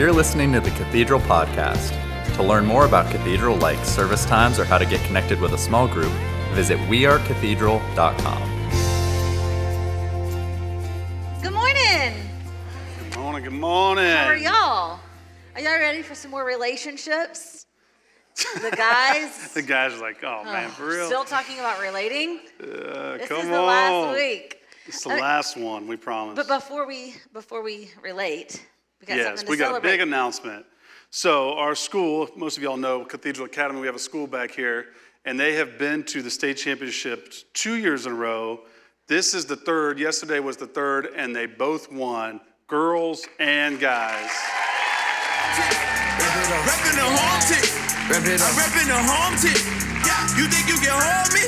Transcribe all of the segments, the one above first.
You're listening to the Cathedral Podcast. To learn more about Cathedral like service times or how to get connected with a small group, visit wearecathedral.com. Good morning. Good morning, good morning. How are y'all? Are y'all ready for some more relationships? The guys. The guys are like, oh man, for real. Still talking about relating. Uh, This come is the on. last week. It's the Uh, last one, we promise. But before we before we relate, we got yes, something to we got celebrate. a big announcement. So our school, most of y'all know Cathedral Academy, we have a school back here, and they have been to the state championships two years in a row. This is the third. Yesterday was the third, and they both won, girls and guys. Reppin' the home team. I'm reppin' the home team. Yeah, you think you can hold me?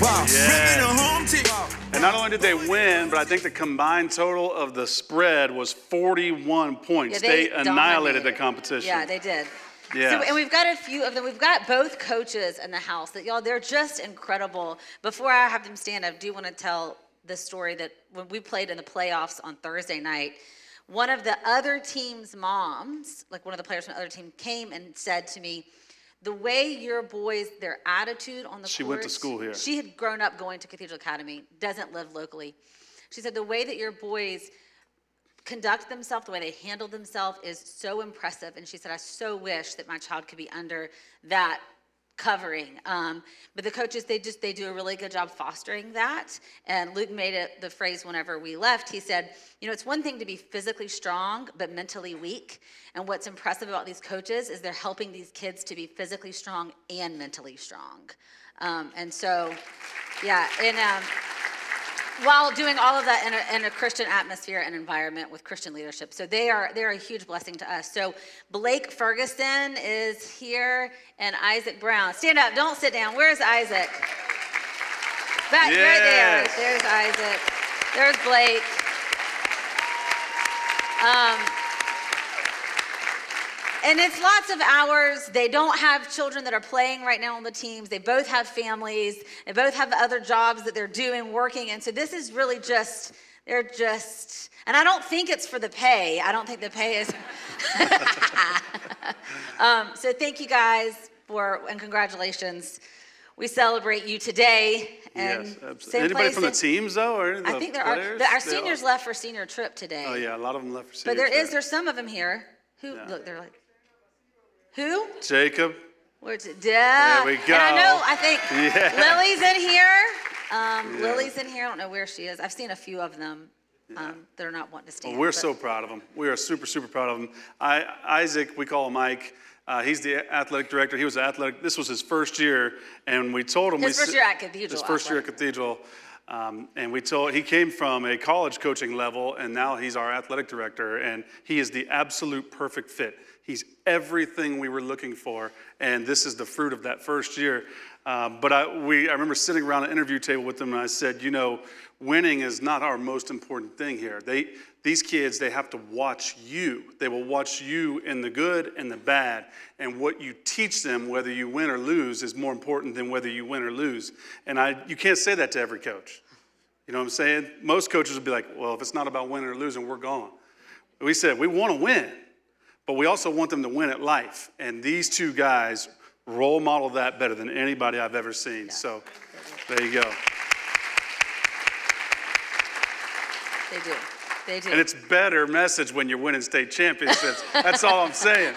Wow. Reppin' the home team. And not only did they win, but I think the combined total of the spread was 41 points. Yeah, they, annihilated the competition. Yeah, they did. So, and we've got a few of them. We've got both coaches in the house that y'all, they're just incredible. Before I have them stand, I do want to tell the story that when we played in the playoffs on Thursday night, one of the other team's moms, like one of the players from the other team, came and said to me, the way your boys, their attitude on the She went to school here. She had grown up going to Cathedral Academy, doesn't live locally. She said the way that your boys conduct themselves, the way they handle themselves is so impressive. And she said, I so wish that my child could be under that covering. Um, but the coaches, they just, they do a really good job fostering that. And Luke made it the phrase whenever we left. He said, you know, it's one thing to be physically strong, but mentally weak. And what's impressive about these coaches is they're helping these kids to be physically strong and mentally strong. Um, and so, yeah, and, um, while doing all of that in a, in a Christian atmosphere and environment with Christian leadership. So they are they're a huge blessing to us. So Blake Ferguson is here and Isaac Brown. Stand up, don't sit down. Where's Isaac? Back right there. There's Isaac. There's Blake. Um, and it's lots of hours. They don't have children that are playing right now on the teams. They both have families. They both have other jobs that they're doing, working. And so this is really just, they're just, and I don't think it's for the pay. I don't think the pay is. um, so thank you guys for, and congratulations. We celebrate you today. And Yes, absolutely. Anybody from the teams though, or I think there are, players? the- our seniors all- left for senior trip today. Oh yeah, a lot of them left for senior. But there is, trip. there's some of them here. Who, look, they're like, who? Jacob. Where's it? Yeah. There we And I know. I think Yeah. Lily's in here. Um, Yeah. Lily's in here. I don't know where she is. I've seen a few of them. Um, that are not wanting to stand. Well, we're but- so proud of them. We are super, super proud of them. I, Isaac, we call him Mike. Uh, he's the athletic director. He was athletic. This was his first year, and we told him His we first year at Cathedral His first year at Cathedral, um, and we told he came from a college coaching level, and now he's our athletic director, and he is the absolute perfect fit. He's everything we were looking for, and this is the fruit of that first year. Um, but I, we, I remember sitting around an interview table with them, and I said, you know, winning is not our most important thing here. They, these kids, they have to watch you. They will watch you in the good and the bad. And what you teach them, whether you win or lose, is more important than whether you win or lose. And I, you can't say that to every coach. You know what I'm saying? Most coaches would be like, well, if it's not about winning or losing, we're gone. We said, we want to win, but we also want them to win at life. And these two guys role model that better than anybody I've ever seen. So there you go. They do. They do. And it's better message when you're winning state championships. That's all I'm saying.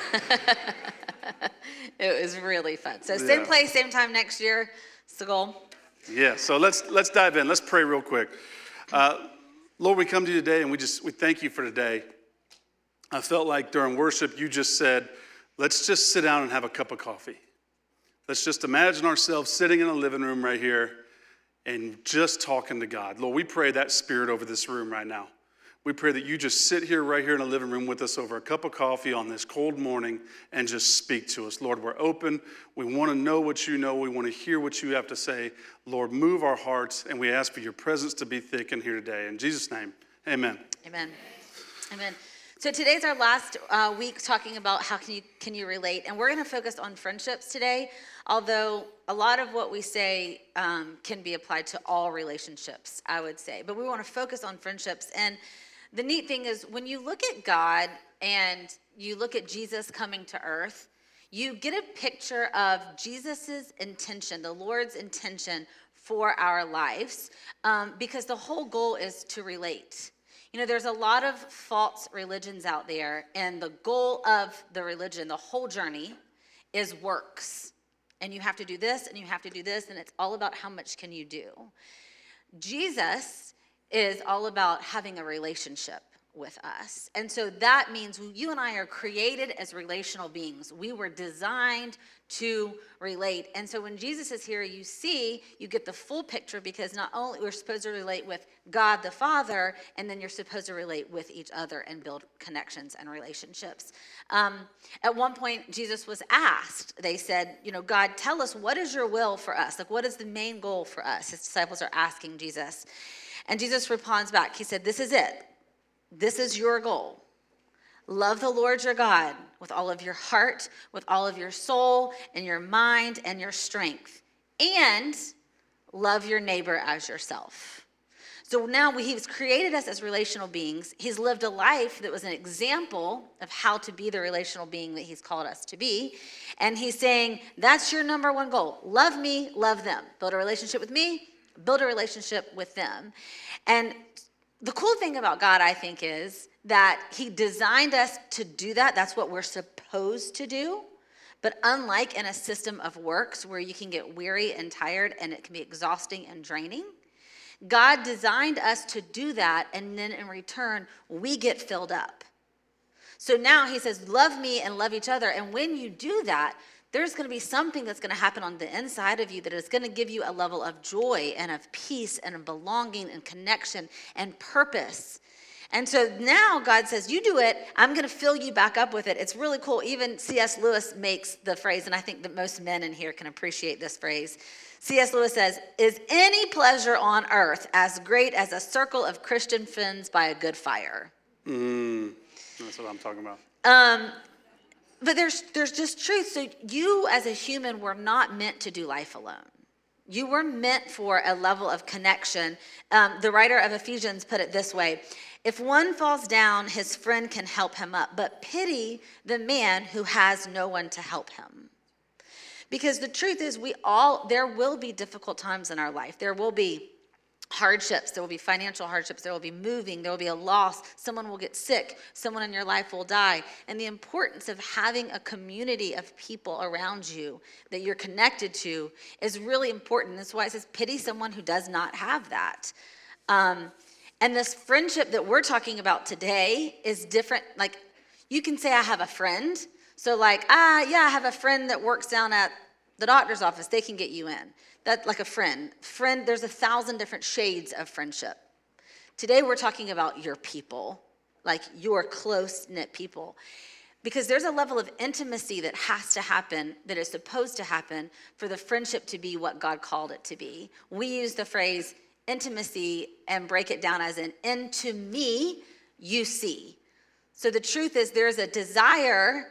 it was really fun. So same Yeah. place, same time next year. It's the goal. Yeah, so let's let's dive in. Let's pray real quick. Uh, Lord, we come to you today and we just we thank you for today. I felt like during worship you just said, let's just sit down and have a cup of coffee. Let's just imagine ourselves sitting in a living room right here and just talking to God. Lord, we pray that spirit over this room right now. We pray that you just sit here right here in the living room with us over a cup of coffee on this cold morning and just speak to us. Lord, we're open. We want to know what you know. We want to hear what you have to say. Lord, move our hearts, and we ask for your presence to be thick in here today. In Jesus' name, amen. Amen. Amen. So today's our last uh, week talking about how can you can you relate, and we're going to focus on friendships today. Although a lot of what we say um, can be applied to all relationships, I would say, but we want to focus on friendships. And the neat thing is when you look at God and you look at Jesus coming to earth, you get a picture of Jesus's intention, the Lord's intention for our lives, um, because the whole goal is to relate. You know, there's a lot of false religions out there, and the goal of the religion, the whole journey, is works. And you have to do this, and you have to do this, and it's all about how much can you do. Jesus is all about having a relationship with us. And so that means you and I are created as relational beings. We were designed to relate. And so when Jesus is here, you see, you get the full picture because not only we're supposed to relate with God the Father, and then you're supposed to relate with each other and build connections and relationships. Um, at one point, Jesus was asked, they said, You know, God, tell us what is your will for us? Like, what is the main goal for us? His disciples are asking Jesus. And Jesus responds back, He said, This is it. This is your goal. Love the Lord your God with all of your heart, with all of your soul, and your mind, and your strength. And love your neighbor as yourself. So now he was created us as relational beings. He's lived a life that was an example of how to be the relational being that he's called us to be. And he's saying, that's your number one goal. Love me, love them. Build a relationship with me, build a relationship with them. And the cool thing about God, I think, is that He designed us to do that. That's what we're supposed to do. But unlike in a system of works where you can get weary and tired and it can be exhausting and draining, God designed us to do that, and then in return, we get filled up. So now He says, Love me and love each other. And when you do that, there's going to be something that's going to happen on the inside of you that is going to give you a level of joy and of peace and of belonging and connection and purpose. And so now God says, You do it, I'm going to fill you back up with it. It's really cool. Even C.S. Lewis makes the phrase, and I think that most men in here can appreciate this phrase. C.S. Lewis says, Is any pleasure on earth as great as a circle of Christian friends by a good fire? Mm, that's what I'm talking about. Um, but there's there's just truth. So you as a human were not meant to do life alone. You were meant for a level of connection. Um, the writer of Ephesians put it this way If one falls down, his friend can help him up, but pity the man who has no one to help him. Because the truth is, we all, there will be difficult times in our life. There will be hardships. There will be financial hardships. There will be moving. There will be a loss. Someone will get sick. Someone in your life will die. And the importance of having a community of people around you that you're connected to is really important. That's why it says pity someone who does not have that. Um, and this friendship that we're talking about today is different. Like, you can say, I have a friend. So, like, ah, yeah, I have a friend that works down at the doctor's office. They can get you in. That like a friend. Friend, there's a thousand different shades of friendship. Today we're talking about your people, like your close knit people. Because there's a level of intimacy that has to happen, that is supposed to happen for the friendship to be what God called it to be. We use the phrase intimacy and break it down as an into me, you see. So the truth is, there's a desire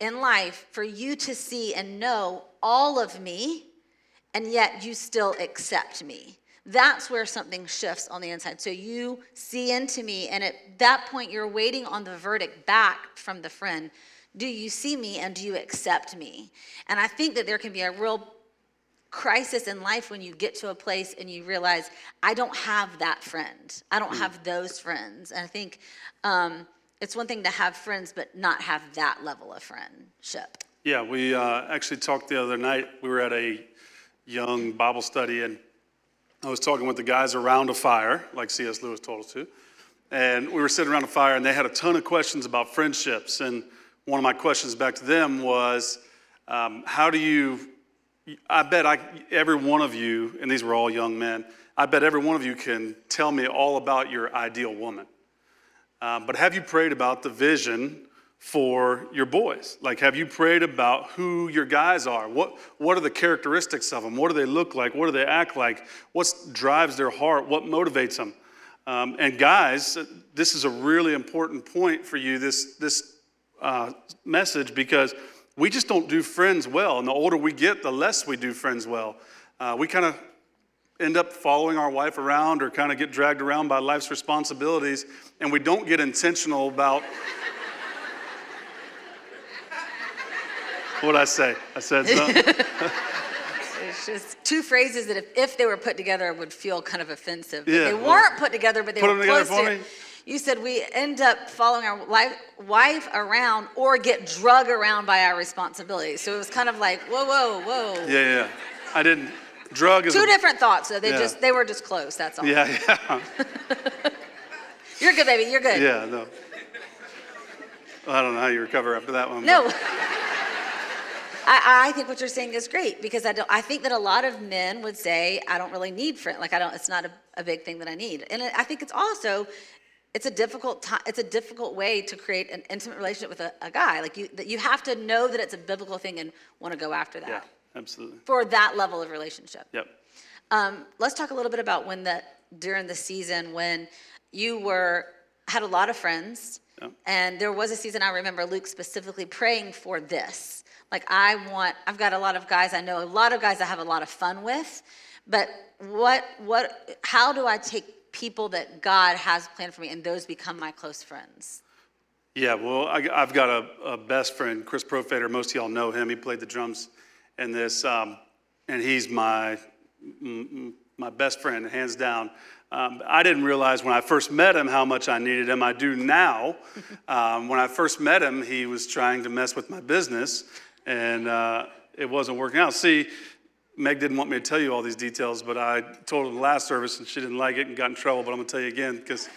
in life for you to see and know all of me and yet you still accept me. That's where something shifts on the inside. So you see into me, and at that point, you're waiting on the verdict back from the friend. Do you see me and do you accept me? And I think that there can be a real crisis in life when you get to a place and you realize, I don't have that friend. I don't have those friends. And I think um, it's one thing to have friends, but not have that level of friendship. Yeah, we uh, actually talked the other night. We were at a young Bible study, and I was talking with the guys around a fire, like C.S. Lewis told us to. And we were sitting around a fire, and they had a ton of questions about friendships. And one of my questions back to them was, um, How do you? I bet I, every one of you, and these were all young men, I bet every one of you can tell me all about your ideal woman. Um, but have you prayed about the vision for your boys? Like, have you prayed about who your guys are? What, what are the characteristics of them? What do they look like? What do they act like? What drives their heart? What motivates them? Um, and guys, this is a really important point for you, this, this uh, message, because we just don't do friends well. And the older we get, the less we do friends well. Uh, we kind of end up following our wife around or kind of get dragged around by life's responsibilities, and we don't get intentional about What'd I say? I said something. It's just two phrases that if, if they were put together would feel kind of offensive. But Yeah, they well, weren't put together, but they put were them together close for to me. You said we end up following our wife, wife around or get drug around by our responsibilities. So it was kind of like, whoa, whoa, whoa. Yeah, yeah. yeah. I didn't. Drug is. Two a- different thoughts. So they Yeah. just they were just close. That's all. Yeah, yeah, You're good, baby. You're good. yeah. No. I don't know how you recover after that one. but- No. I, I think what you're saying is great because I don't. I think that a lot of men would say, "I don't really need friends. Like I don't. It's not a, a big thing that I need." And I think it's also, it's a difficult time. It's a difficult way to create an intimate relationship with a, a guy. Like you, that you have to know that it's a biblical thing and want to go after that Yeah, absolutely. for that level of relationship. Yep. Um, let's talk a little bit about when the during the season when you were had a lot of friends, and there was a season I remember Luke specifically praying for this. Like I want, I've got a lot of guys I know, a lot of guys I have a lot of fun with, but what what how do I take people that God has planned for me and those become my close friends? Yeah, well, I, have got a, a best friend, Chris Profader. Most of y'all know him. He played the drums in this, um, and he's my my best friend, hands down. Um, I didn't realize when I first met him how much I needed him. I do now. Um, when I first met him, he was trying to mess with my business, and uh, it wasn't working out. See, Meg didn't want me to tell you all these details, but I told her the last service, and she didn't like it and got in trouble. But I'm gonna tell you again because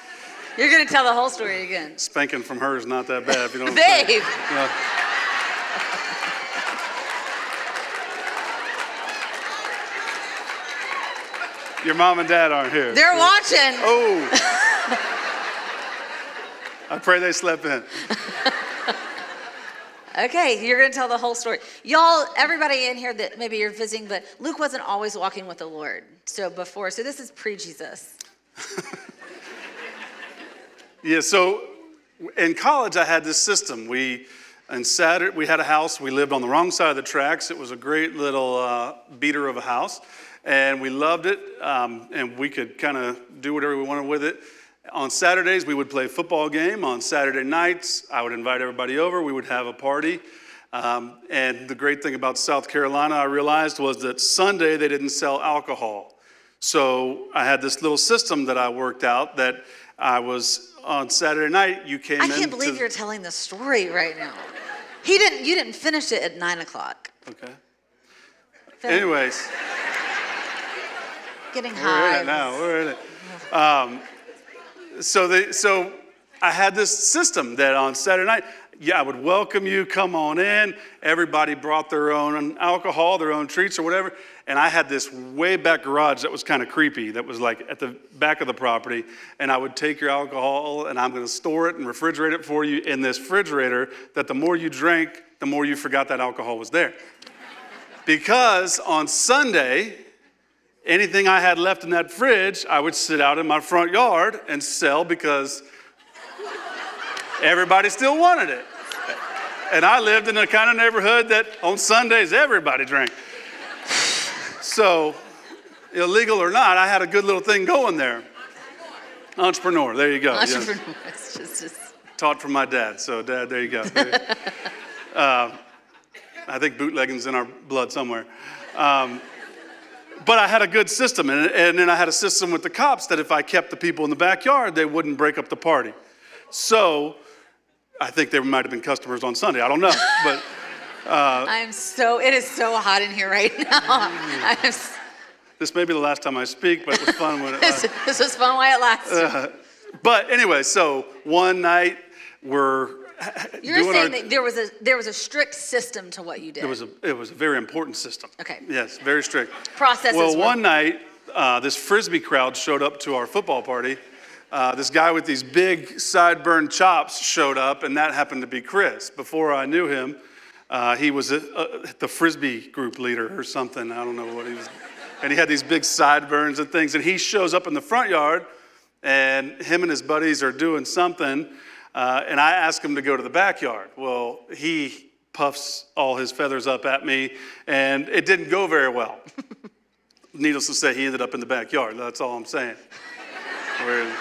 You're gonna tell the whole story again, spanking from her is not that bad. You know what babe. Your mom and dad aren't here. They're watching. oh. I pray they slept in. Okay, you're going to tell the whole story. Y'all, everybody in here that maybe you're visiting, but Luke wasn't always walking with the Lord. So before, so this is pre Jesus. Yeah, so in college, I had this system. We, and Saturday, we had a house. We lived on the wrong side of the tracks. It was a great little uh, beater of a house, and we loved it. Um, and we could kind of do whatever we wanted with it. On Saturdays, we would play a football game. On Saturday nights, I would invite everybody over. We would have a party. Um, and the great thing about South Carolina, I realized, was that Sunday they didn't sell alcohol. So I had this little system that I worked out that I was on Saturday night. You came in. I can't believe to- you're telling the story right now. He didn't. You didn't finish it at nine o'clock. Okay. Fin- Anyways, getting high. we're in it now. We're in it. Um, so they, so I had this system that on Saturday night, yeah, I would welcome you, come on in. Everybody brought their own alcohol, their own treats or whatever. And I had this way back garage that was kind of creepy, that was like at the back of the property. And I would take your alcohol and I'm going to store it and refrigerate it for you in this refrigerator that the more you drank, the more you forgot that alcohol was there. Because on Sunday, anything I had left in that fridge, I would sit out in my front yard and sell because everybody still wanted it. And I lived in a kind of neighborhood that on Sundays everybody drank. So, illegal or not, I had a good little thing going there. Entrepreneur, there you go. yes. Entrepreneur. It's just, just Taught from my dad. So, dad, there you go. Uh, I think bootlegging's in our blood somewhere. Um, but I had a good system, and, and then I had a system with the cops that if I kept the people in the backyard, they wouldn't break up the party. So, I think there might have been customers on Sunday. I don't know, but uh, I am so. It is so hot in here right now. This may be the last time I speak. But it was fun when it. this, this was fun while it lasted. Uh, but anyway, so one night we're You're doing saying our, that there was a there was a strict system to what you did. It was a it was a very important system. Okay. Yes, very strict. Processes Well, were- one night, uh, this frisbee crowd showed up to our football party. Uh, this guy with these big sideburn chops showed up, and that happened to be Chris. Before I knew him, uh, he was a, a, the frisbee group leader or something. I don't know what he was. And he had these big sideburns and things. And he shows up in the front yard, and him and his buddies are doing something. Uh, and I ask him to go to the backyard. Well, he puffs all his feathers up at me, and it didn't go very well. Needless to say, he ended up in the backyard. That's all I'm saying. Where,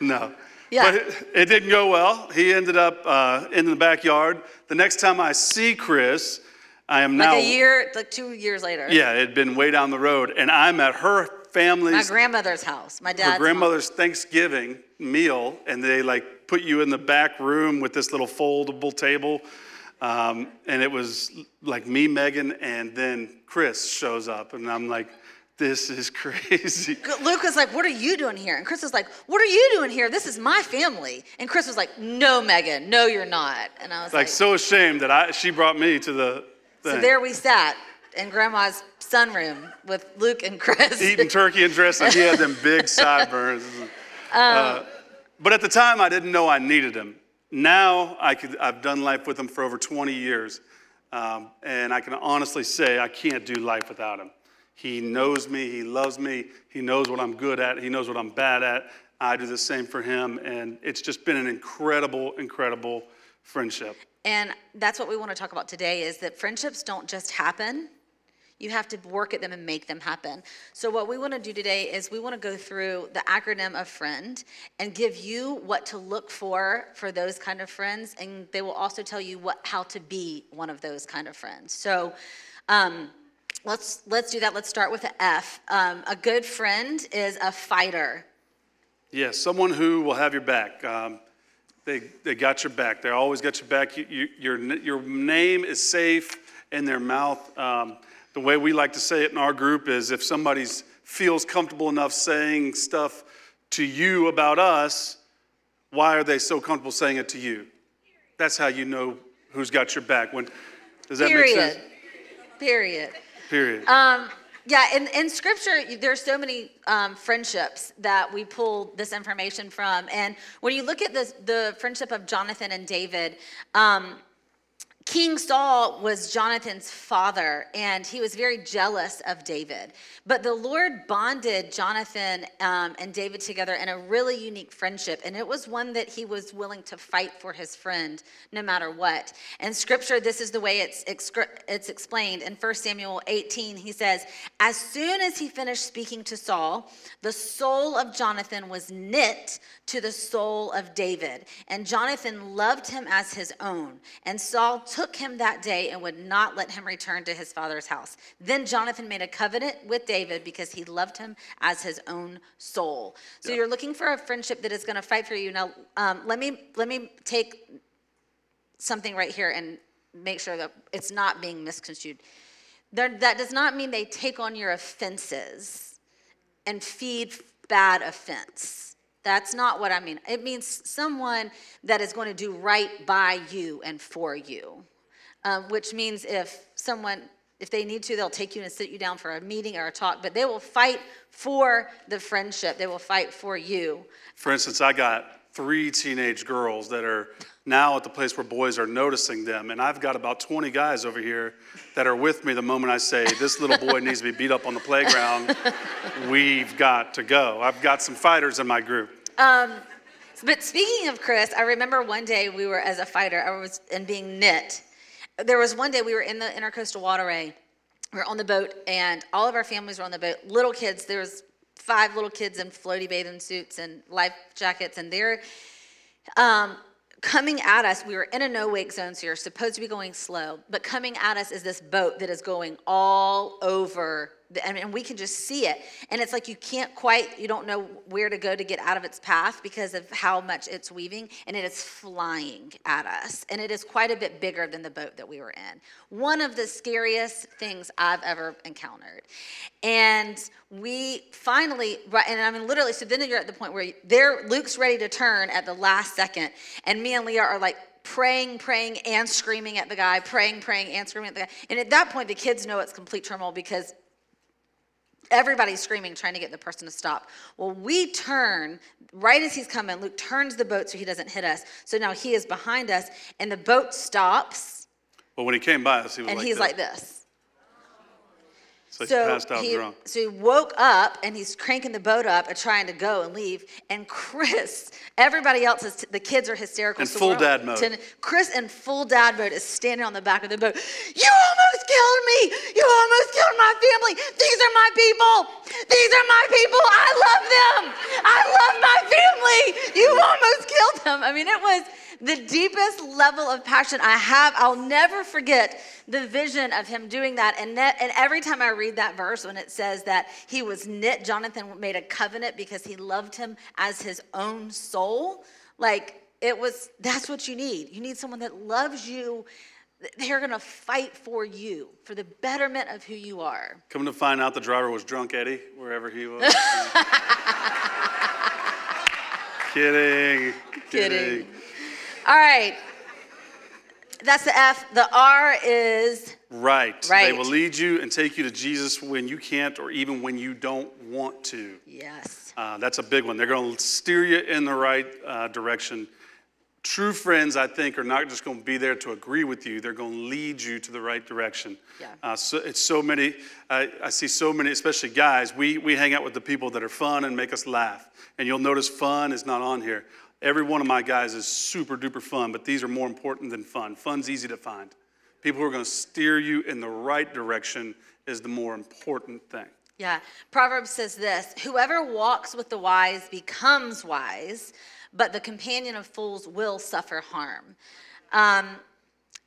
no. Yeah. But it, it didn't go well. He ended up uh, in the backyard. The next time I see Chris, I am now. Like a year, like two years later. Yeah, it had been way down the road, and I'm at her family's. My grandmother's house, my her dad's. grandmother's Thanksgiving meal, and they like put you in the back room with this little foldable table. Um, and it was like me, Megan, and then Chris shows up, and I'm like, this is crazy. Luke was like, "What are you doing here?" And Chris was like, "What are you doing here? This is my family." And Chris was like, "No, Megan, no, you're not." And I was Like like, so ashamed that I she brought me to the thing. So there we sat in Grandma's sunroom with Luke and Chris. eating turkey and dressing. He had them big sideburns. Uh, but at the time, I didn't know I needed him. Now I could, I've done life with him for over 20 years, um, and I can honestly say I can't do life without him. He knows me, he loves me, he knows what I'm good at, he knows what I'm bad at. I do the same for him, and it's just been an incredible, incredible friendship. And that's what we want to talk about today is that friendships don't just happen. You have to work at them and make them happen. So what we want to do today is we want to go through the acronym of friend and give you what to look for for those kind of friends and they will also tell you what how to be one of those kind of friends. So um, let's let's do that. Let's start with the F. Um, a good friend is a fighter. Yes, someone who will have your back. Um, they, they got your back. They always got your back. You, you, your, your name is safe in their mouth. Um, the way we like to say it in our group is if somebody feels comfortable enough saying stuff to you about us, why are they so comfortable saying it to you? That's how you know who's got your back. When, does that Period. make sense? Period. Period. Um, yeah, in, in scripture, there's so many um, friendships that we pull this information from. And when you look at this, the friendship of Jonathan and David, um, King Saul was Jonathan's father, and he was very jealous of David. But the Lord bonded Jonathan um, and David together in a really unique friendship, and it was one that he was willing to fight for his friend no matter what. In Scripture, this is the way it's, it's explained. In 1 Samuel 18, he says, As soon as he finished speaking to Saul, the soul of Jonathan was knit to the soul of David, and Jonathan loved him as his own. And Saul took him that day and would not let him return to his father's house. Then Jonathan made a covenant with David because he loved him as his own soul. So you're looking for a friendship that is going to fight for you. Now, um, let me let me take something right here and make sure that it's not being misconstrued. There, that does not mean they take on your offenses and feed bad offense. That's not what I mean. It means someone that is going to do right by you and for you, um, which means if someone, if they need to, they'll take you and sit you down for a meeting or a talk, but they will fight for the friendship. They will fight for you. For instance, I got three teenage girls that are now at the place where boys are noticing them. And I've got about 20 guys over here that are with me the moment I say, this little boy needs to be beat up on the playground. We've got to go. I've got some fighters in my group. But speaking of Chris, I remember one day we were as a fighter, I was and being knit. There was one day we were in the intercoastal waterway. We were on the boat, and all of our families were on the boat. Little kids, there was five little kids in floaty bathing suits and life jackets, and they're um, coming at us. We were in a no wake zone, so you're supposed to be going slow. But coming at us is this boat that is going all over. I mean, we can just see it. And it's like you can't quite, you don't know where to go to get out of its path because of how much it's weaving. And it is flying at us. And it is quite a bit bigger than the boat that we were in. One of the scariest things I've ever encountered. And we finally, and I mean, literally, so then you're at the point where there, Luke's ready to turn at the last second. And me and Leah are like, praying, praying, and screaming at the guy, praying, praying, and screaming at the guy. And at that point, the kids know it's complete turmoil because everybody's screaming, trying to get the person to stop. Well, we turn right as he's coming. Luke turns the boat so he doesn't hit us. So now he is behind us, and the boat stops, But when he came by us, he was and like he's this. like this. So so passed out he, drunk. So he woke up and he's cranking the boat up and trying to go and leave. And Chris, everybody else is, the kids are hysterical. In so full dad mode. ten- Chris in full dad mode is standing on the back of the boat. You almost killed me. You almost killed my family. These are my people. These are my people. I love them. I love my family. You almost killed them. I mean, it was the deepest level of passion I have. I'll never forget the vision of him doing that. And, and every time I read that verse, when it says that he was knit, Jonathan made a covenant because he loved him as his own soul. Like it was, that's what you need. You need someone that loves you. They're going to fight for you, for the betterment of who you are. Coming to find out the driver was drunk Eddie, wherever he was. kidding. Kidding. All right. That's the F. The R is Right. They will lead you and take you to Jesus when you can't or even when you don't want to. yes. Uh, that's a big one. They're going to steer you in the right uh, direction. True friends, I think, are not just going to be there to agree with you. They're going to lead you to the right direction. Yeah. Uh, so it's so many. I I see so many, especially guys. We we hang out with the people that are fun and make us laugh. And you'll notice fun is not on here. Every one of my guys is super duper fun, but these are more important than fun. Fun's easy to find. People who are going to steer you in the right direction is the more important thing. Yeah. Proverbs says this Whoever walks with the wise becomes wise, but the companion of fools will suffer harm. Um,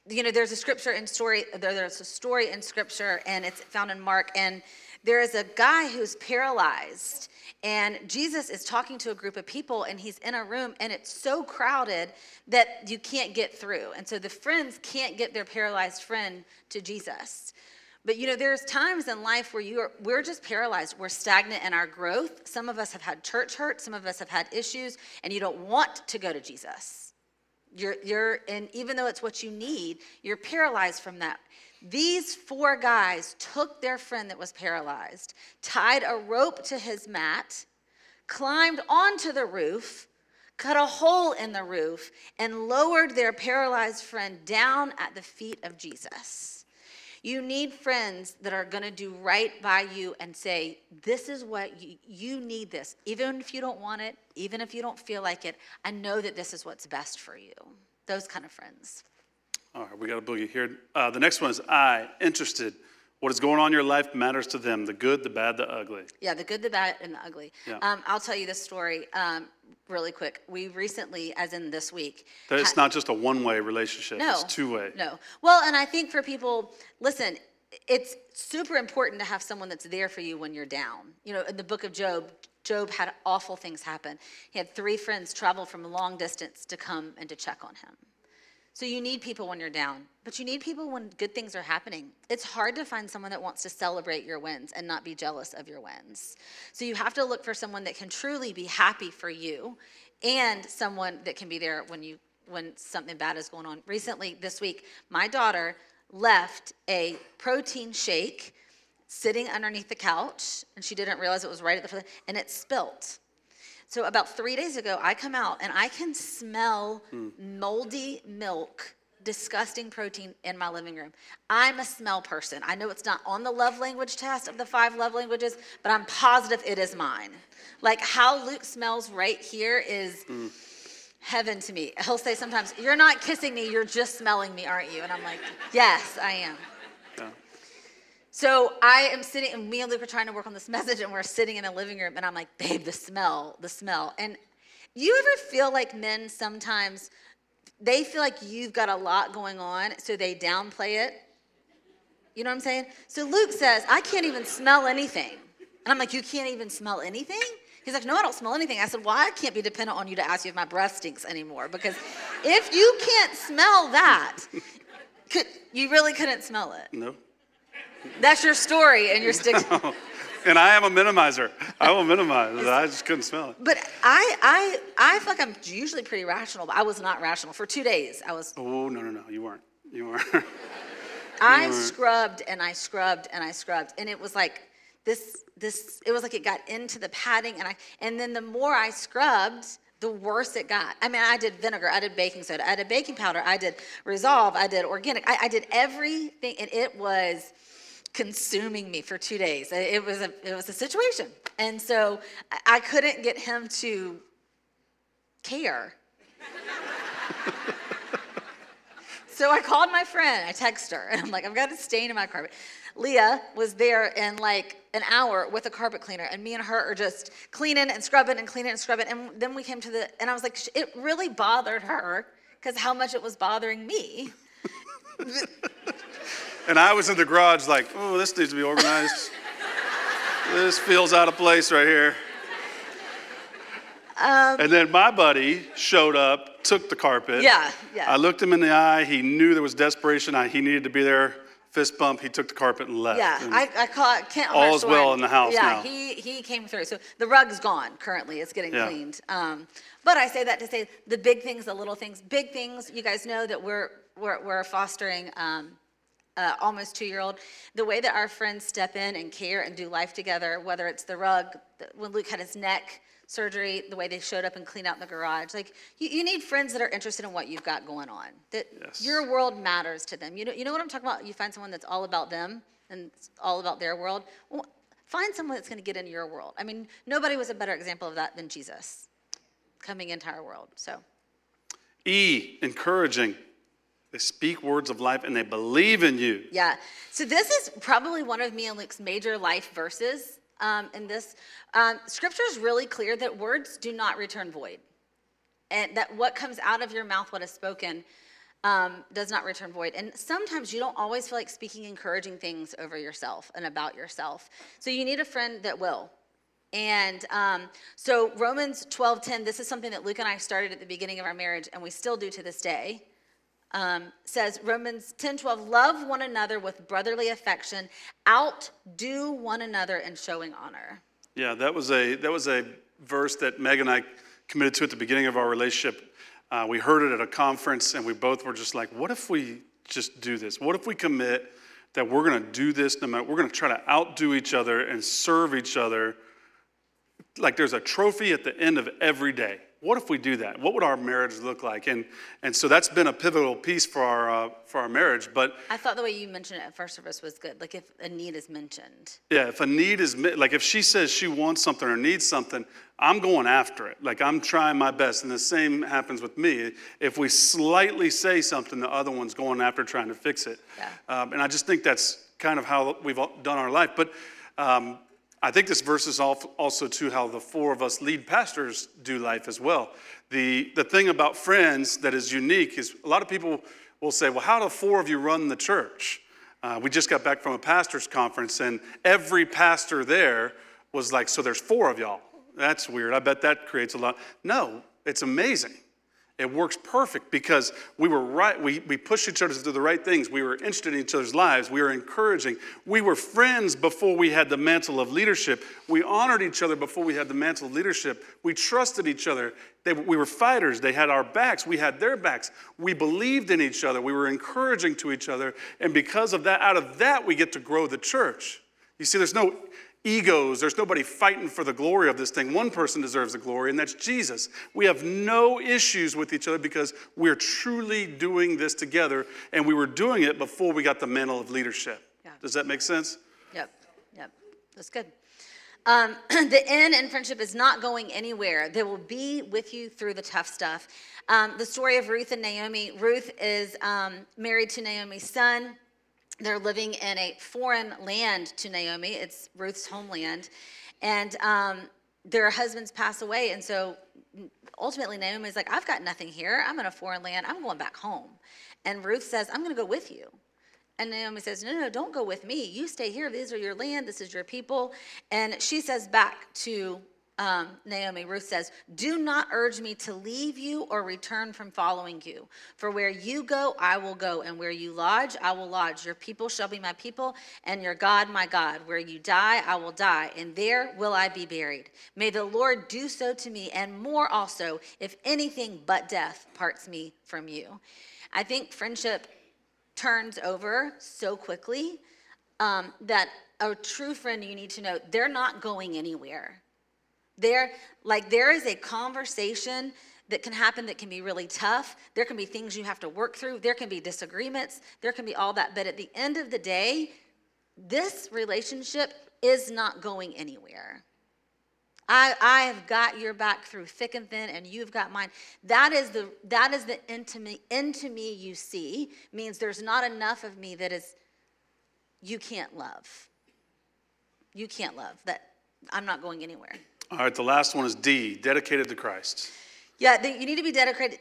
you know, there's a scripture in story, there, there's a story in scripture, and it's found in Mark, and there is a guy who's paralyzed, and Jesus is talking to a group of people, and he's in a room, and it's so crowded that you can't get through. And so the friends can't get their paralyzed friend to Jesus. But you know, there's times in life where you are, we're just paralyzed. We're stagnant in our growth. Some of us have had church hurt. Some of us have had issues, and you don't want to go to Jesus. You're, you're, and even though it's what you need, you're paralyzed from that. These four guys took their friend that was paralyzed, tied a rope to his mat, climbed onto the roof, cut a hole in the roof, and lowered their paralyzed friend down at the feet of Jesus. You need friends that are going to do right by you and say, This is what you, you need this. Even if you don't want it, even if you don't feel like it, I know that this is what's best for you. Those kind of friends. All right, we got a boogie here. Uh, the next one is I, interested. What is going on in your life matters to them the good, the bad, the ugly. Yeah, the good, the bad, and the ugly. Yeah. Um, I'll tell you this story um, really quick. We recently, as in this week, That It's not just a one way relationship, no, it's two way. No. Well, and I think for people, listen, it's super important to have someone that's there for you when you're down. You know, in the book of Job, Job had awful things happen. He had three friends travel from a long distance to come and to check on him. So you need people when you're down, but you need people when good things are happening. It's hard to find someone that wants to celebrate your wins and not be jealous of your wins. So you have to look for someone that can truly be happy for you and someone that can be there when you when something bad is going on. Recently this week, my daughter left a protein shake sitting underneath the couch and she didn't realize it was right at the and it spilt. So about three days ago, I come out and I can smell hmm. moldy milk, disgusting protein in my living room. I'm a smell person. I know it's not on the love language test of the five love languages, but I'm positive it is mine. Like how Luke smells right here is hmm. heaven to me. He'll say sometimes, You're not kissing me, you're just smelling me, aren't you? And I'm like, Yes, I am. So I am sitting, and me and Luke are trying to work on this message, and we're sitting in a living room, and I'm like, babe, the smell, the smell. And you ever feel like men sometimes, they feel like you've got a lot going on, so they downplay it? You know what I'm saying? So Luke says, I can't even smell anything. And I'm like, You can't even smell anything? He's like, No, I don't smell anything. I said, Well, I can't be dependent on you to ask you if my breath stinks anymore, because if you can't smell that, could, you really couldn't smell it. No. That's your story, and you're sticking. And I am a minimizer. I will minimize. I just couldn't smell it. But I, I, I feel like I'm usually pretty rational, but I was not rational for two days. I was, Oh, no, no, no. You weren't. You weren't. I scrubbed and I scrubbed and I scrubbed, and it was like this, this. It was like it got into the padding, and I, and then the more I scrubbed, the worse it got. I mean, I did vinegar, I did baking soda, I did baking powder, I did Resolve, I did organic, I, I did everything, and it was. Consuming me for two days. It was a, it was a situation. And so I- I couldn't get him to care. So I called my friend, I text her, and I'm like, I've got a stain in my carpet. Leah was there in like an hour with a carpet cleaner, and me and her are just cleaning and scrubbing and cleaning and scrubbing. And then we came to the, and I was like, it really bothered her because how much it was bothering me. And I was in the garage like, oh, this needs to be organized. this feels out of place right here. and then my buddy showed up, took the carpet. Yeah, yeah. I looked him in the eye. He knew there was desperation. I, he needed to be there. Fist bump. He took the carpet and left. Yeah, And I, I caught Kent. All is well in the house yeah, now. he he came through. So the rug's gone. Currently, it's getting Yeah. cleaned. Um, but I say that to say the big things, the little things, big things. You guys know that we're we're, we're fostering. Um, uh, almost two year old, the way that our friends step in and care and do life together, whether it's the rug, the, when Luke had his neck surgery, the way they showed up and cleaned out the garage. Like, you, you need friends that are interested in what you've got going on, that Yes. your world matters to them. You know, you know what I'm talking about? You find someone that's all about them and all about their world. Well, find someone that's going to get into your world. I mean, nobody was a better example of that than Jesus coming into our world. So, E, encouraging. They speak words of life and they believe in you. Yeah. So this is probably one of me and Luke's major life verses. Um, in this, um, Scripture is really clear that words do not return void, and that what comes out of your mouth, what is spoken, um, does not return void. And sometimes you don't always feel like speaking encouraging things over yourself and about yourself. So you need a friend that will. And um, so Romans 12:10, this is something that Luke and I started at the beginning of our marriage, and we still do to this day um, says Romans 10 12, love one another with brotherly affection, outdo one another in showing honor. Yeah, that was a that was a verse that Meg and I committed to at the beginning of our relationship. Uh, we heard it at a conference, and we both were just like, "What if we just do this? What if we commit that we're going to do this? No matter, we're going to try to outdo each other and serve each other. Like there's a trophy at the end of every day. What if we do that? What would our marriage look like? And and so that's been a pivotal piece for our uh, for our marriage. But I thought the way you mentioned it at first service was good. Like if a need is mentioned. Yeah, if a need is like if she says she wants something or needs something, I'm going after it. Like I'm trying my best, and the same happens with me. If we slightly say something, the other one's going after trying to fix it. Yeah. Um, and I just think that's kind of how we've all done our life. But um, I think this verse is also to how the four of us lead pastors do life as well. The the thing about friends that is unique is a lot of people will say, "Well, how do four of you run the church?" Uh, we just got back from a pastor's conference, and every pastor there was like, So there's four of y'all. That's weird. I bet that creates a lot. No, it's amazing. It works perfect because we were right. We, we pushed each other to do the right things. We were interested in each other's lives. We were encouraging. We were friends before we had the mantle of leadership. We honored each other before we had the mantle of leadership. We trusted each other. They, we were fighters. They had our backs. We had their backs. We believed in each other. We were encouraging to each other. And because of that, out of that, we get to grow the church. You see, there's no egos. There's nobody fighting for the glory of this thing. One person deserves the glory, and that's Jesus. We have no issues with each other because we're truly doing this together, and we were doing it before we got the mantle of leadership. Yeah. Does that make sense? Yep, yep, that's good. Um, the end in friendship is not going anywhere. They will be with you through the tough stuff. Um, the story of Ruth and Naomi. Ruth is um, married to Naomi's son. They're living in a foreign land to Naomi. It's Ruth's homeland, and um, their husbands pass away, and so ultimately Naomi's like, "I've got nothing here. I'm in a foreign land. I'm going back home." And Ruth says, "I'm going to go with you." And Naomi says, No, no, don't go with me. You stay here. These are your land. This is your people. And she says back to um, Naomi, Ruth says, Do not urge me to leave you or return from following you. For where you go, I will go. And where you lodge, I will lodge. Your people shall be my people, and your God, my God. Where you die, I will die, and there will I be buried. May the Lord do so to me, and more also, if anything but death parts me from you. I think friendship turns over so quickly um, that a true friend you need to know they're not going anywhere they're like there is a conversation that can happen that can be really tough there can be things you have to work through there can be disagreements there can be all that but at the end of the day this relationship is not going anywhere. I, I have got your back through thick and thin, and you've got mine. That is the that is the intimate into me you see means there's not enough of me that is you can't love. You can't love that. I'm not going anywhere. All right, the last one is D, dedicated to Christ. Yeah, the, you need to be dedicated.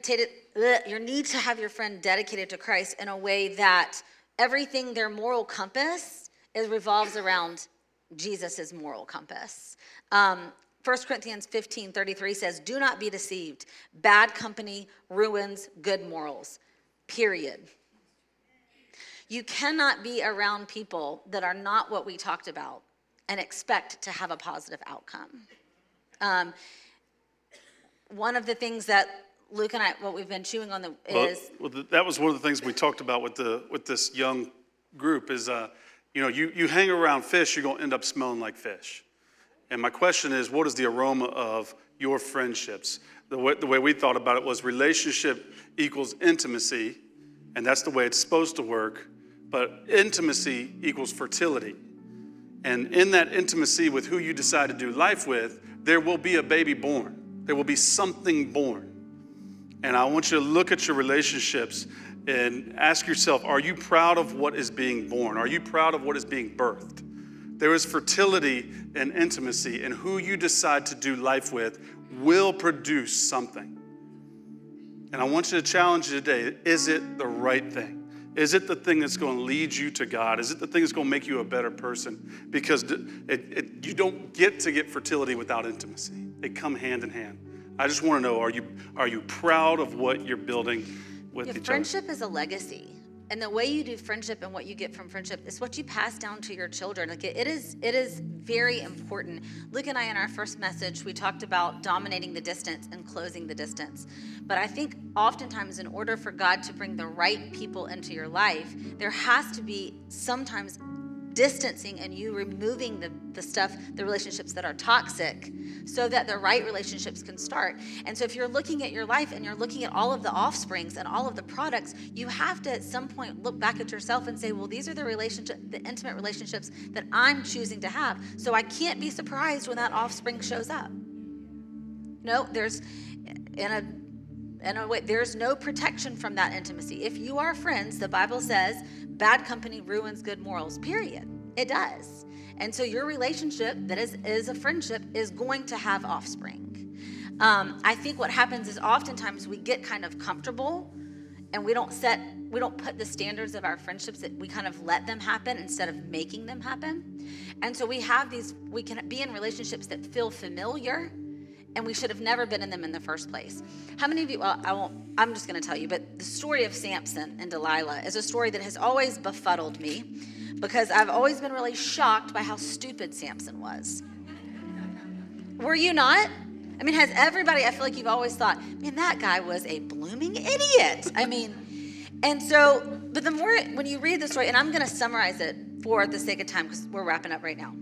You need to have your friend dedicated to Christ in a way that everything their moral compass is revolves around Jesus' moral compass. Um, 1 Corinthians 15 33 says, Do not be deceived. Bad company ruins good morals. Period. You cannot be around people that are not what we talked about and expect to have a positive outcome. Um, one of the things that Luke and I, what we've been chewing on the, Well, is well, th- that was one of the things we talked about with the with this young group is, uh, you know, you, you hang around fish, you're going to end up smelling like fish. And my question is, what is the aroma of your friendships? The way, the way we thought about it was relationship equals intimacy, and that's the way it's supposed to work. But intimacy equals fertility. And in that intimacy with who you decide to do life with, there will be a baby born. There will be something born. And I want you to look at your relationships and ask yourself are you proud of what is being born? Are you proud of what is being birthed? There is fertility and intimacy, and who you decide to do life with will produce something. And I want you to challenge you today is it the right thing? Is it the thing that's going to lead you to God? Is it the thing that's going to make you a better person? Because it, it, you don't get to get fertility without intimacy, they come hand in hand. I just want to know are you, are you proud of what you're building with Yeah, each friendship is a legacy. And the way you do friendship and what you get from friendship is what you pass down to your children. Like it, is it is very important. Luke and I in our first message, we talked about dominating the distance and closing the distance. But I think oftentimes in order for God to bring the right people into your life, there has to be sometimes distancing and you removing the, the stuff, the relationships that are toxic, so that the right relationships can start. And so if you're looking at your life and you're looking at all of the offsprings and all of the products, you have to at some point look back at yourself and say, well, these are the relationship, the intimate relationships that I'm choosing to have. So I can't be surprised when that offspring shows up. No, there's in a in a way there's no protection from that intimacy. If you are friends, the Bible says bad company ruins good morals. Period. It does. And so your relationship that is is a friendship is going to have offspring. Um, I think what happens is oftentimes we get kind of comfortable and we don't set we don't put the standards of our friendships that we kind of let them happen instead of making them happen and so we have these we can be in relationships that feel familiar and we should have never been in them in the first place how many of you well i won't i'm just going to tell you but the story of samson and delilah is a story that has always befuddled me because i've always been really shocked by how stupid samson was were you not I mean, has everybody, I feel like you've always thought, man, that guy was a blooming idiot. I mean, and so, but the more, when you read the story, and I'm going to summarize it for the sake of time because we're wrapping up right now.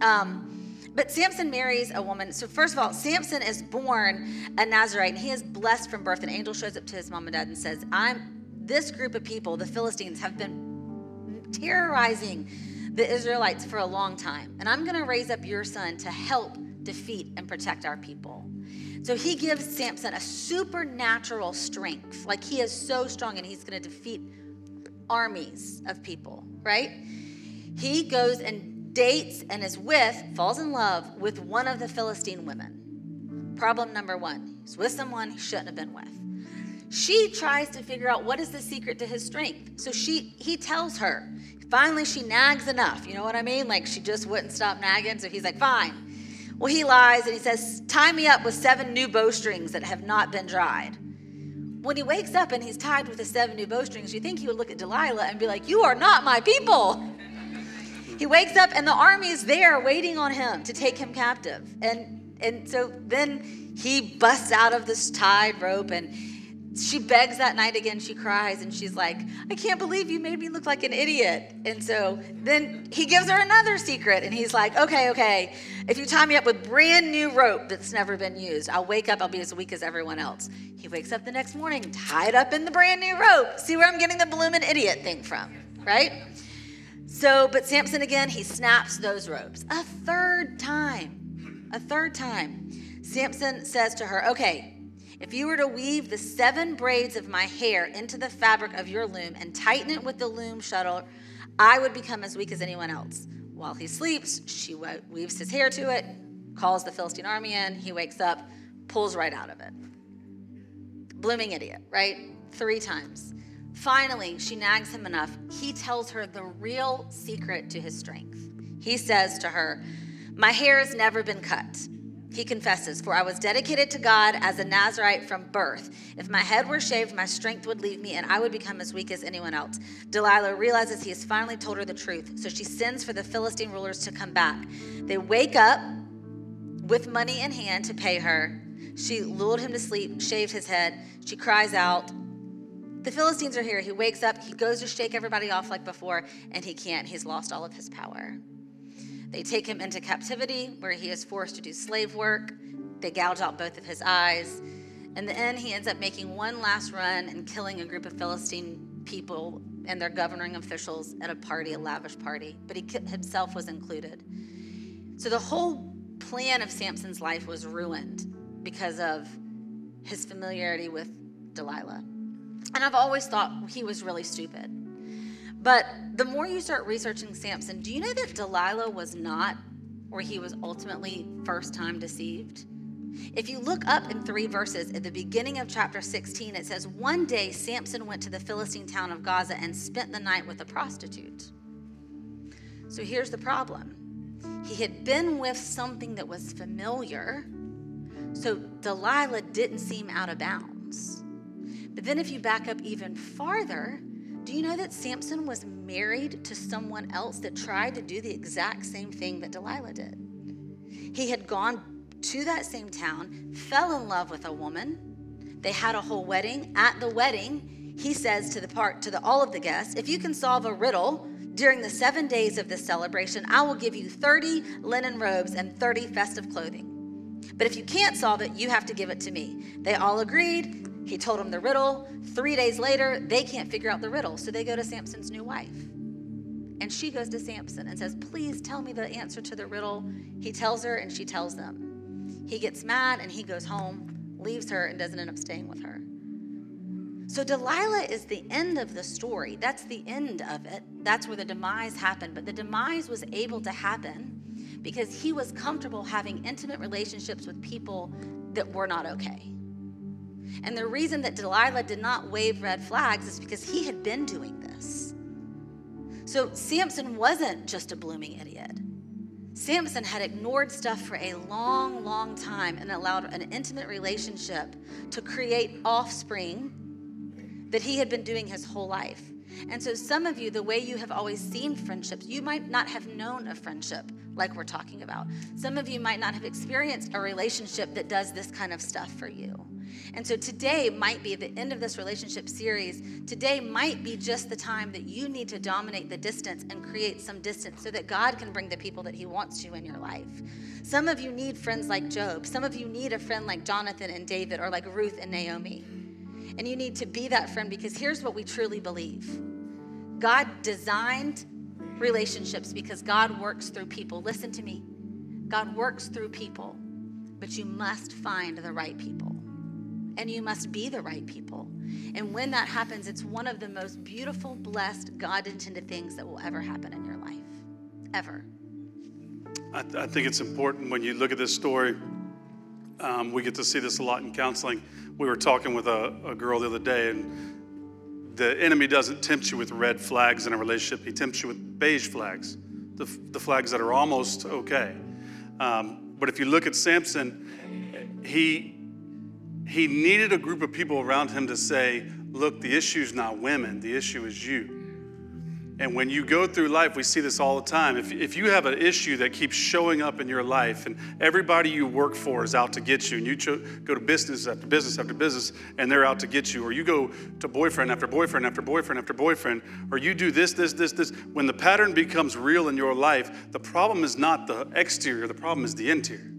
Um, but Samson marries a woman. So, first of all, Samson is born a Nazarite and he is blessed from birth. An angel shows up to his mom and dad and says, I'm, this group of people, the Philistines, have been terrorizing the Israelites for a long time. And I'm going to raise up your son to help defeat and protect our people. So he gives Samson a supernatural strength. Like he is so strong and he's going to defeat armies of people, right? He goes and dates and is with, falls in love with one of the Philistine women. Problem number one he's with someone he shouldn't have been with. She tries to figure out what is the secret to his strength. So she he tells her. Finally, she nags enough. You know what I mean? Like she just wouldn't stop nagging. So he's like, fine. Well, he lies and he says, Tie me up with seven new bowstrings that have not been dried. When he wakes up and he's tied with the seven new bowstrings, you think he would look at Delilah and be like, You are not my people. He wakes up and the army is there waiting on him to take him captive. And, and so then he busts out of this tied rope and she begs that night again. She cries and she's like, I can't believe you made me look like an idiot. And so then he gives her another secret and he's like, Okay, okay, if you tie me up with brand new rope that's never been used, I'll wake up, I'll be as weak as everyone else. He wakes up the next morning, tied up in the brand new rope. See where I'm getting the bloomin' idiot thing from, right? So, but Samson again, he snaps those ropes a third time. A third time. Samson says to her, Okay, if you were to weave the seven braids of my hair into the fabric of your loom and tighten it with the loom shuttle, I would become as weak as anyone else. While he sleeps, she weaves his hair to it, calls the Philistine army in. He wakes up, pulls right out of it. Blooming idiot, right? Three times. Finally, she nags him enough. He tells her the real secret to his strength. He says to her, My hair has never been cut. He confesses, For I was dedicated to God as a Nazarite from birth. If my head were shaved, my strength would leave me and I would become as weak as anyone else. Delilah realizes he has finally told her the truth, so she sends for the Philistine rulers to come back. They wake up with money in hand to pay her. She lulled him to sleep, shaved his head. She cries out, the Philistines are here. He wakes up, he goes to shake everybody off like before, and he can't. He's lost all of his power. They take him into captivity where he is forced to do slave work. They gouge out both of his eyes. In the end, he ends up making one last run and killing a group of Philistine people and their governing officials at a party, a lavish party, but he himself was included. So the whole plan of Samson's life was ruined because of his familiarity with Delilah. And I've always thought he was really stupid. But the more you start researching Samson, do you know that Delilah was not or he was ultimately first time deceived? If you look up in three verses at the beginning of chapter 16, it says, One day Samson went to the Philistine town of Gaza and spent the night with a prostitute. So here's the problem he had been with something that was familiar, so Delilah didn't seem out of bounds. But then, if you back up even farther, do you know that Samson was married to someone else that tried to do the exact same thing that Delilah did? He had gone to that same town, fell in love with a woman. They had a whole wedding. At the wedding, he says to the part to the, all of the guests, "If you can solve a riddle during the 7 days of this celebration, I will give you 30 linen robes and 30 festive clothing. But if you can't solve it, you have to give it to me." They all agreed. He told them the riddle. Three days later, they can't figure out the riddle. So they go to Samson's new wife. And she goes to Samson and says, Please tell me the answer to the riddle. He tells her, and she tells them. He gets mad and he goes home, leaves her, and doesn't end up staying with her. So Delilah is the end of the story. That's the end of it. That's where the demise happened. But the demise was able to happen because he was comfortable having intimate relationships with people that were not okay. And the reason that Delilah did not wave red flags is because he had been doing this. So Samson wasn't just a blooming idiot. Samson had ignored stuff for a long, long time and allowed an intimate relationship to create offspring that he had been doing his whole life. And so, some of you, the way you have always seen friendships, you might not have known a friendship like we're talking about. Some of you might not have experienced a relationship that does this kind of stuff for you. And so today might be the end of this relationship series. Today might be just the time that you need to dominate the distance and create some distance so that God can bring the people that He wants to in your life. Some of you need friends like Job. Some of you need a friend like Jonathan and David or like Ruth and Naomi. And you need to be that friend because here's what we truly believe God designed relationships because God works through people. Listen to me. God works through people, but you must find the right people and you must be the right people. And when that happens, it's one of the most beautiful, blessed, God intended things that will ever happen in your life. Ever. I, th- I think it's important when you look at this story. Um, we get to see this a lot in counseling. We were talking with a, a girl the other day, and the enemy doesn't tempt you with red flags in a relationship, he tempts you with beige flags, the, the flags that are almost okay. Um, but if you look at Samson, he he needed a group of people around him to say, Look, the issue is not women, the issue is you. And when you go through life, we see this all the time. If, if you have an issue that keeps showing up in your life and everybody you work for is out to get you, and you cho- go to business after business after business and they're out to get you, or you go to boyfriend after boyfriend after boyfriend after boyfriend, or you do this, this, this, this, when the pattern becomes real in your life, the problem is not the exterior, the problem is the interior.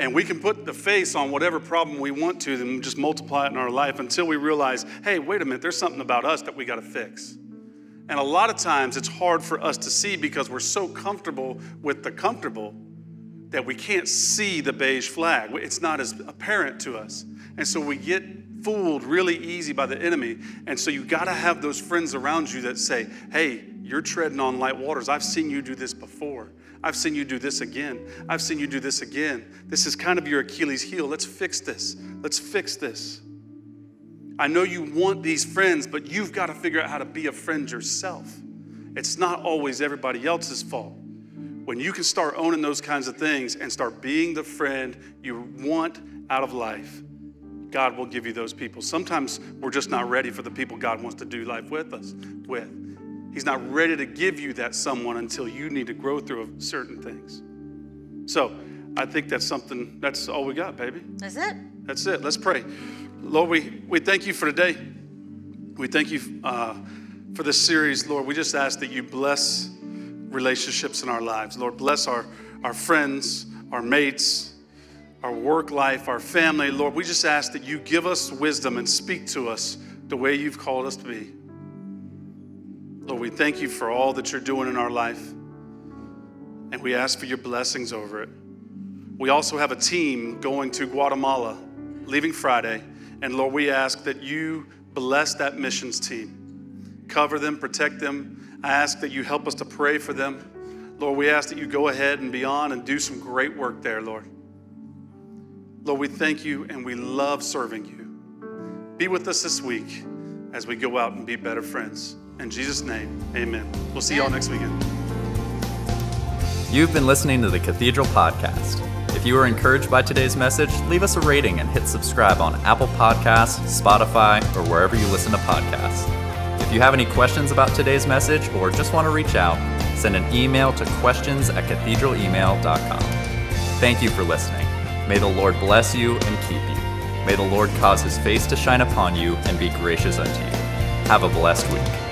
And we can put the face on whatever problem we want to and just multiply it in our life until we realize, hey, wait a minute, there's something about us that we got to fix. And a lot of times it's hard for us to see because we're so comfortable with the comfortable that we can't see the beige flag. It's not as apparent to us. And so we get fooled really easy by the enemy. And so you got to have those friends around you that say, hey, you're treading on light waters. I've seen you do this before. I've seen you do this again. I've seen you do this again. This is kind of your Achilles heel. Let's fix this. Let's fix this. I know you want these friends, but you've got to figure out how to be a friend yourself. It's not always everybody else's fault. When you can start owning those kinds of things and start being the friend you want out of life, God will give you those people. Sometimes we're just not ready for the people God wants to do life with us with. He's not ready to give you that someone until you need to grow through certain things. So I think that's something, that's all we got, baby. That's it. That's it. Let's pray. Lord, we, we thank you for today. We thank you uh, for this series, Lord. We just ask that you bless relationships in our lives. Lord, bless our, our friends, our mates, our work life, our family. Lord, we just ask that you give us wisdom and speak to us the way you've called us to be. Lord, we thank you for all that you're doing in our life, and we ask for your blessings over it. We also have a team going to Guatemala, leaving Friday, and Lord, we ask that you bless that missions team, cover them, protect them. I ask that you help us to pray for them. Lord, we ask that you go ahead and beyond and do some great work there, Lord. Lord, we thank you and we love serving you. Be with us this week as we go out and be better friends. In Jesus' name, amen. We'll see y'all next weekend. You've been listening to the Cathedral Podcast. If you were encouraged by today's message, leave us a rating and hit subscribe on Apple Podcasts, Spotify, or wherever you listen to podcasts. If you have any questions about today's message or just want to reach out, send an email to questions at cathedralemail.com. Thank you for listening. May the Lord bless you and keep you. May the Lord cause his face to shine upon you and be gracious unto you. Have a blessed week.